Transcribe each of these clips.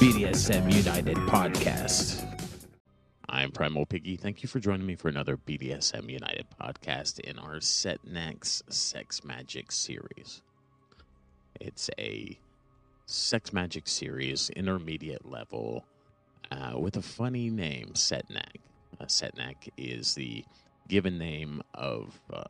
BDSM United podcast. I'm Primal Piggy. Thank you for joining me for another BDSM United podcast in our Set Next Sex Magic series. It's a sex magic series, intermediate level, uh, with a funny name, Setnak. Uh, Setnak is the given name of uh,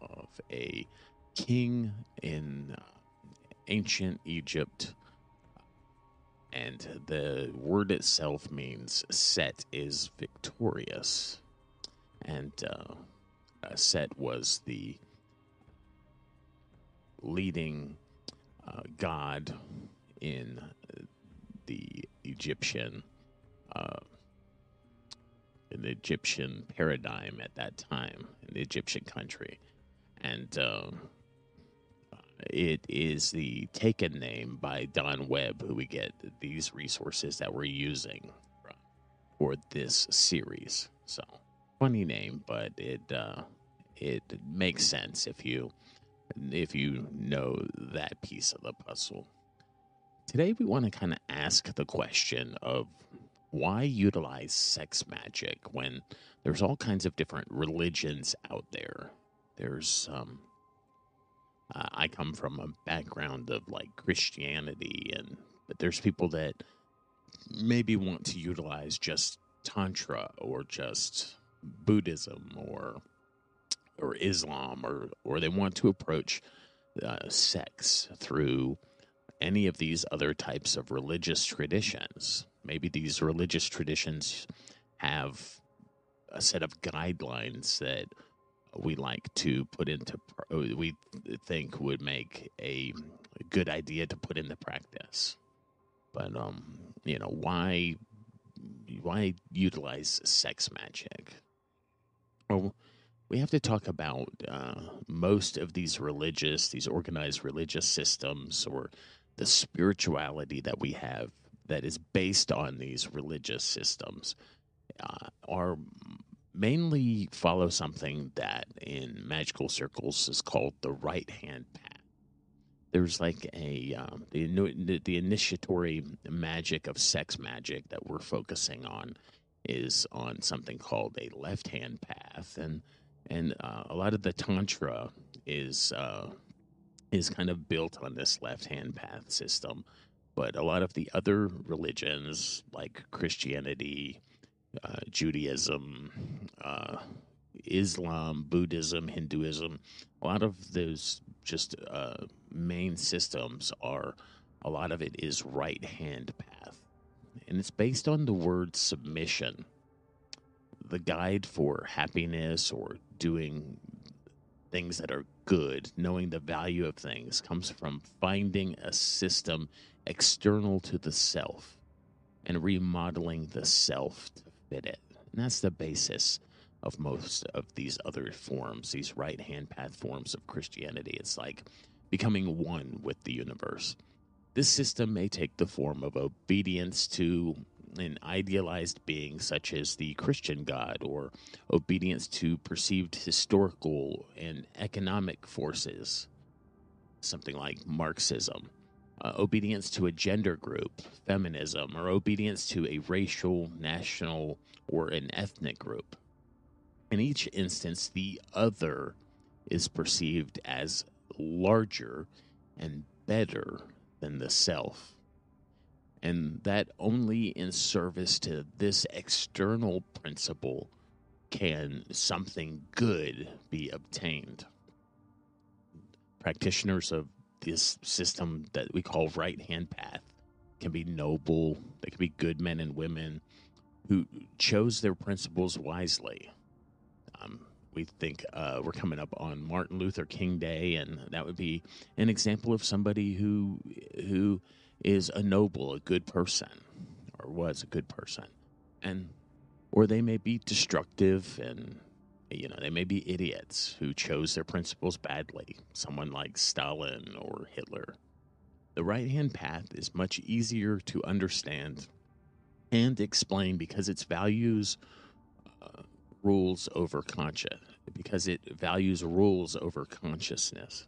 of a king in uh, ancient Egypt. And the word itself means Set is victorious. And uh, Set was the leading uh, god in the Egyptian uh, in the Egyptian paradigm at that time in the Egyptian country, and uh, it is the taken name by Don Webb, who we get these resources that we're using for this series. So funny name, but it uh, it makes sense if you if you know that piece of the puzzle. Today, we want to kind of ask the question of why utilize sex magic when there's all kinds of different religions out there. There's um, uh, I come from a background of like Christianity, and but there's people that maybe want to utilize just tantra or just Buddhism or or Islam or or they want to approach uh, sex through any of these other types of religious traditions. Maybe these religious traditions have a set of guidelines that we like to put into we think would make a good idea to put into practice. But um you know why why utilize sex magic? Well we have to talk about uh, most of these religious these organized religious systems or the spirituality that we have that is based on these religious systems uh, are mainly follow something that in magical circles is called the right hand path. There's like a um, the the initiatory magic of sex magic that we're focusing on is on something called a left hand path, and and uh, a lot of the tantra is uh, is kind of built on this left hand path system. But a lot of the other religions, like Christianity, uh, Judaism, uh, Islam, Buddhism, Hinduism, a lot of those just uh, main systems are, a lot of it is right hand path. And it's based on the word submission. The guide for happiness or doing things that are good, knowing the value of things, comes from finding a system external to the self and remodeling the self to And that's the basis of most of these other forms, these right hand path forms of Christianity. It's like becoming one with the universe. This system may take the form of obedience to an idealized being such as the Christian God or obedience to perceived historical and economic forces, something like Marxism, uh, obedience to a gender group, feminism, or obedience to a racial, national, or an ethnic group. In each instance, the other is perceived as larger and better than the self and that only in service to this external principle can something good be obtained. Practitioners of this system that we call right hand path can be noble, they can be good men and women who chose their principles wisely. Um, we think uh, we're coming up on Martin Luther King Day, and that would be an example of somebody who who is a noble, a good person, or was a good person, and or they may be destructive and you know they may be idiots who chose their principles badly. Someone like Stalin or Hitler. The right hand path is much easier to understand and explain because its values uh, rules over conscious because it values rules over consciousness.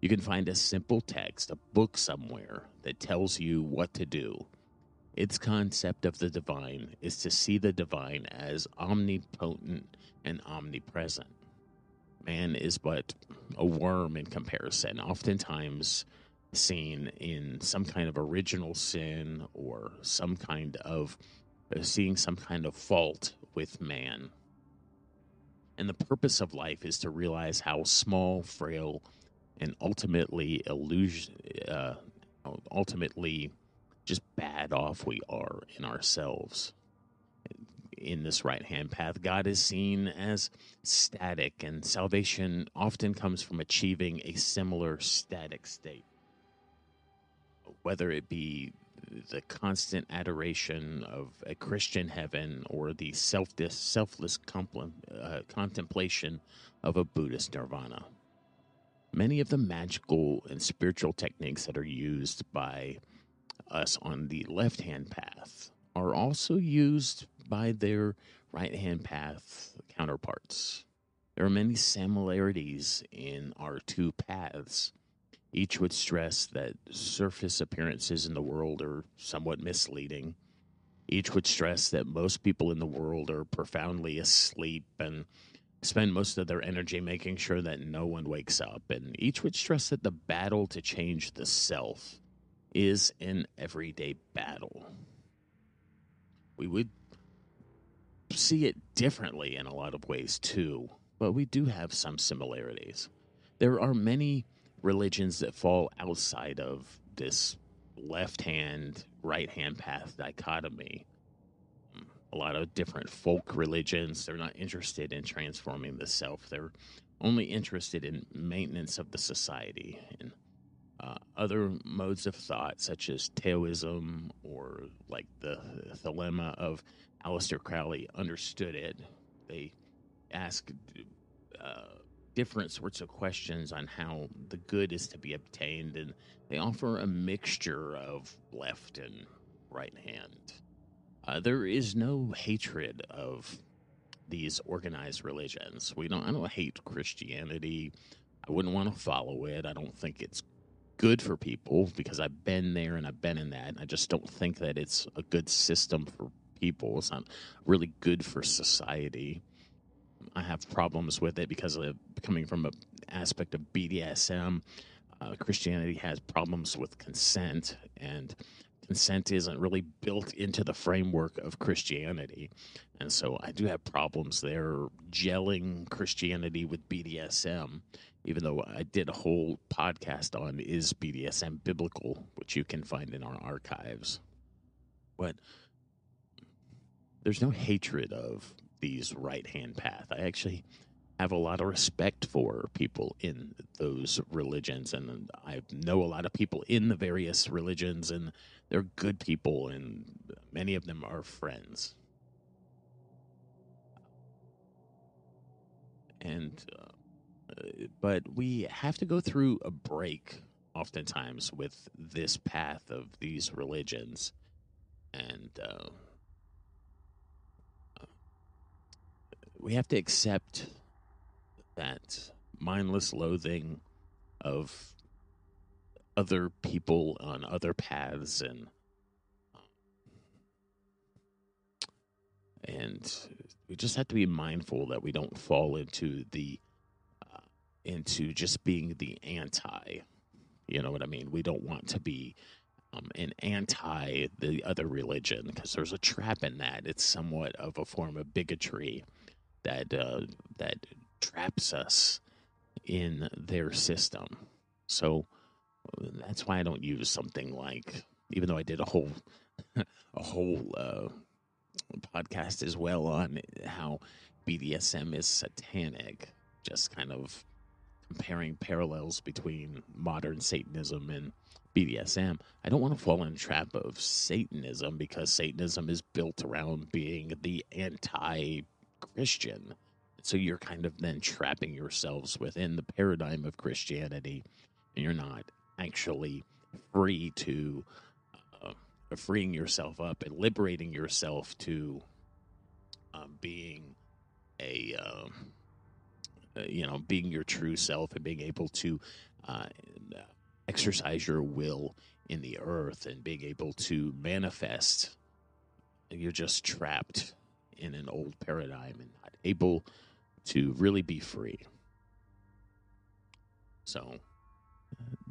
You can find a simple text, a book somewhere that tells you what to do. Its concept of the divine is to see the divine as omnipotent and omnipresent. Man is but a worm in comparison, oftentimes seen in some kind of original sin or some kind of uh, seeing some kind of fault with man. And the purpose of life is to realize how small, frail, and ultimately illusion, uh, ultimately just bad off we are in ourselves. In this right hand path, God is seen as static, and salvation often comes from achieving a similar static state. Whether it be the constant adoration of a Christian heaven or the selfless, selfless compl- uh, contemplation of a Buddhist nirvana. Many of the magical and spiritual techniques that are used by us on the left hand path are also used by their right hand path counterparts. There are many similarities in our two paths. Each would stress that surface appearances in the world are somewhat misleading. Each would stress that most people in the world are profoundly asleep and spend most of their energy making sure that no one wakes up. And each would stress that the battle to change the self is an everyday battle. We would see it differently in a lot of ways too, but we do have some similarities. There are many religions that fall outside of this left hand, right hand path dichotomy a lot of different folk religions. They're not interested in transforming the self. They're only interested in maintenance of the society. And uh, other modes of thought, such as Taoism or like the Thelema of Aleister Crowley, understood it. They ask uh, different sorts of questions on how the good is to be obtained, and they offer a mixture of left and right hand. Uh, there is no hatred of these organized religions. We don't. I don't hate Christianity. I wouldn't want to follow it. I don't think it's good for people because I've been there and I've been in that. I just don't think that it's a good system for people. It's not really good for society. I have problems with it because of coming from an aspect of BDSM. Uh, Christianity has problems with consent and consent isn't really built into the framework of Christianity. And so I do have problems there gelling Christianity with BDSM, even though I did a whole podcast on is BDSM biblical, which you can find in our archives. But there's no hatred of these right hand path. I actually have a lot of respect for people in those religions and I know a lot of people in the various religions and they're good people, and many of them are friends. And, uh, but we have to go through a break oftentimes with this path of these religions. And, uh, we have to accept that mindless loathing of other people on other paths and and we just have to be mindful that we don't fall into the uh, into just being the anti you know what i mean? We don't want to be um, an anti the other religion because there's a trap in that. It's somewhat of a form of bigotry that uh, that traps us in their system so that's why I don't use something like, even though I did a whole, a whole uh, podcast as well on how BDSM is satanic. Just kind of comparing parallels between modern Satanism and BDSM. I don't want to fall in the trap of Satanism because Satanism is built around being the anti Christian. So you're kind of then trapping yourselves within the paradigm of Christianity, and you're not actually free to uh, freeing yourself up and liberating yourself to um, being a uh, uh, you know being your true self and being able to uh, exercise your will in the earth and being able to manifest you're just trapped in an old paradigm and not able to really be free so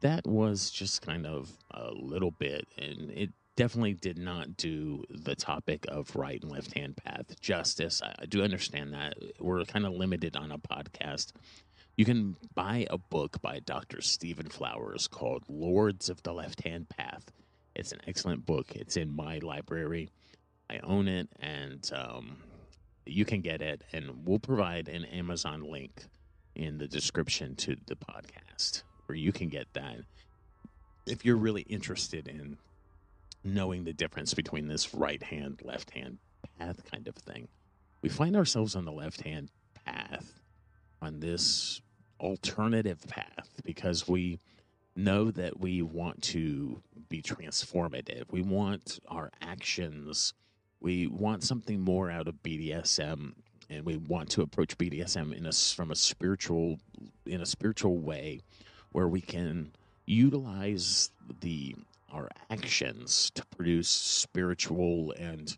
that was just kind of a little bit and it definitely did not do the topic of right and left hand path justice. I, do understand that we're kind of limited on a podcast. You can buy a book by Dr. Stephen Flowers called Lords of the Left Hand Path. It's an excellent book. It's in my library. I own it, and um, you can get it. And we'll provide an Amazon link in the description to the podcast where you can get that if you're really interested in knowing the difference between this right hand, left hand path kind of thing. We find ourselves on the left hand path, on this alternative path, because we know that we want to be transformative. We want our actions, we want something more out of BDSM. And we want to approach BDSM in a, from a spiritual, in a spiritual way, where we can utilize the our actions to produce spiritual and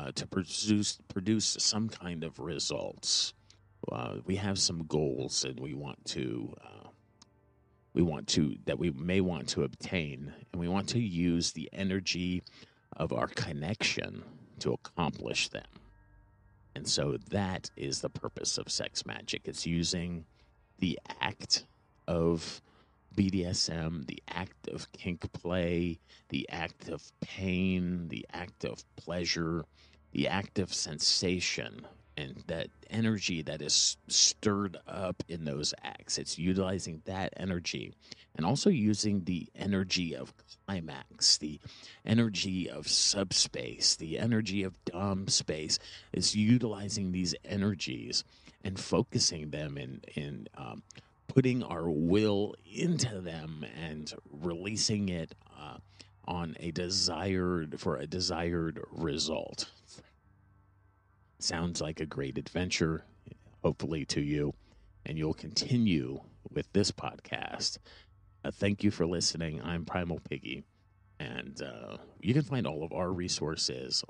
uh, to produce produce some kind of results. Uh, we have some goals, and we want to uh, we want to that we may want to obtain, and we want to use the energy of our connection to accomplish them. And so that is the purpose of sex magic. It's using the act of BDSM, the act of kink play, the act of pain, the act of pleasure, the act of sensation, and that energy that is stirred up in those acts. It's utilizing that energy and also using the energy of climax, the energy of subspace, the energy of dom space. Is utilizing these energies and focusing them in in um, putting our will into them and releasing it uh, on a desired for a desired result. Sounds like a great adventure, hopefully to you, and you'll continue with this podcast. Uh, thank you for listening. I'm Primal Piggy, and uh, you can find all of our resources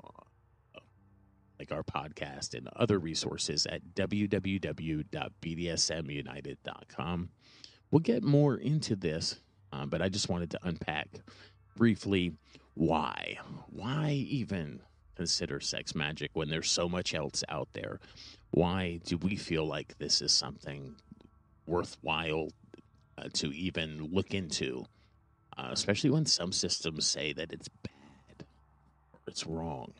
like our podcast and other resources at www.bdsmunited.com. We'll get more into this, uh, but I just wanted to unpack briefly why. Why even consider sex magic when there's so much else out there? Why do we feel like this is something worthwhile to even look into? Uh, especially when some systems say that it's bad or it's wrong.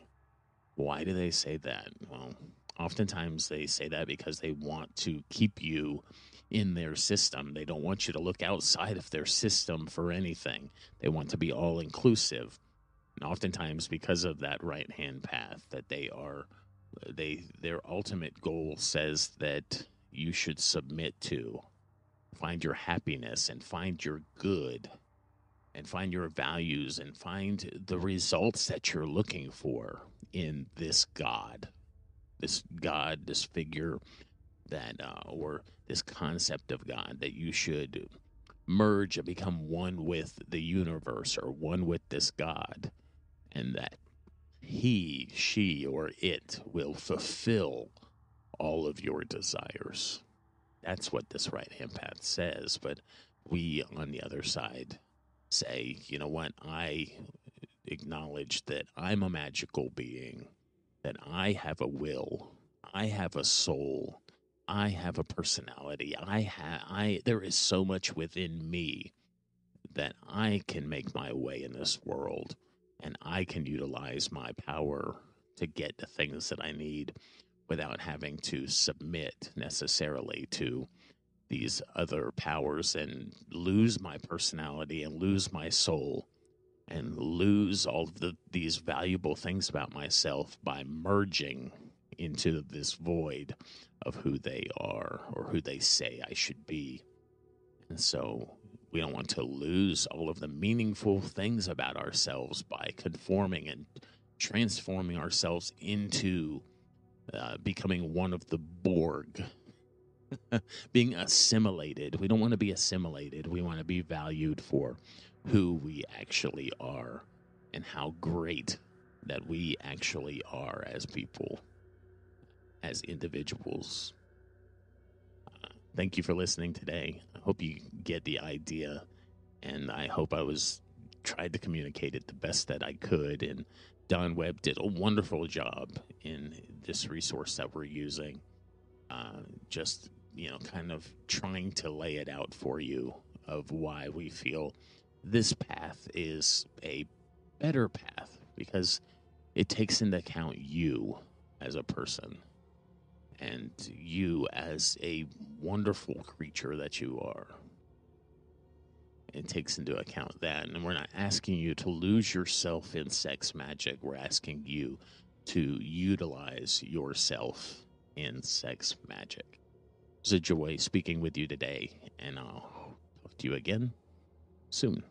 Why do they say that? Well, oftentimes they say that because they want to keep you in their system. They don't want you to look outside of their system for anything. They want to be all inclusive. And oftentimes because of that right hand path that they are they their ultimate goal says that you should submit to find your happiness and find your good and find your values and find the results that you're looking for in this God, this God, this figure that, uh, or this concept of God that you should merge and become one with the universe or one with this God, and that he, she, or it will fulfill all of your desires. That's what this right hand path says. But we on the other side say, you know what, I acknowledge that I'm a magical being, that I have a will, I have a soul, I have a personality. I have I there is so much within me that I can make my way in this world and I can utilize my power to get the things that I need without having to submit necessarily to these other powers and lose my personality and lose my soul and lose all of the, these valuable things about myself by merging into this void of who they are or who they say I should be. And so we don't want to lose all of the meaningful things about ourselves by conforming and transforming ourselves into uh, becoming one of the Borg. being assimilated. We don't want to be assimilated. We want to be valued for who we actually are and how great that we actually are as people, as individuals. Thank you for listening today. I hope you get the idea, and I hope I was tried to communicate it the best that I could. And Don Webb did a wonderful job in this resource that we're using. Uh, just you know, kind of trying to lay it out for you of why we feel this path is a better path because it takes into account you as a person and you as a wonderful creature that you are. It takes into account that. And we're not asking you to lose yourself in sex magic. We're asking you to utilize yourself in sex magic. It's a joy speaking with you today, and I'll talk to you again soon.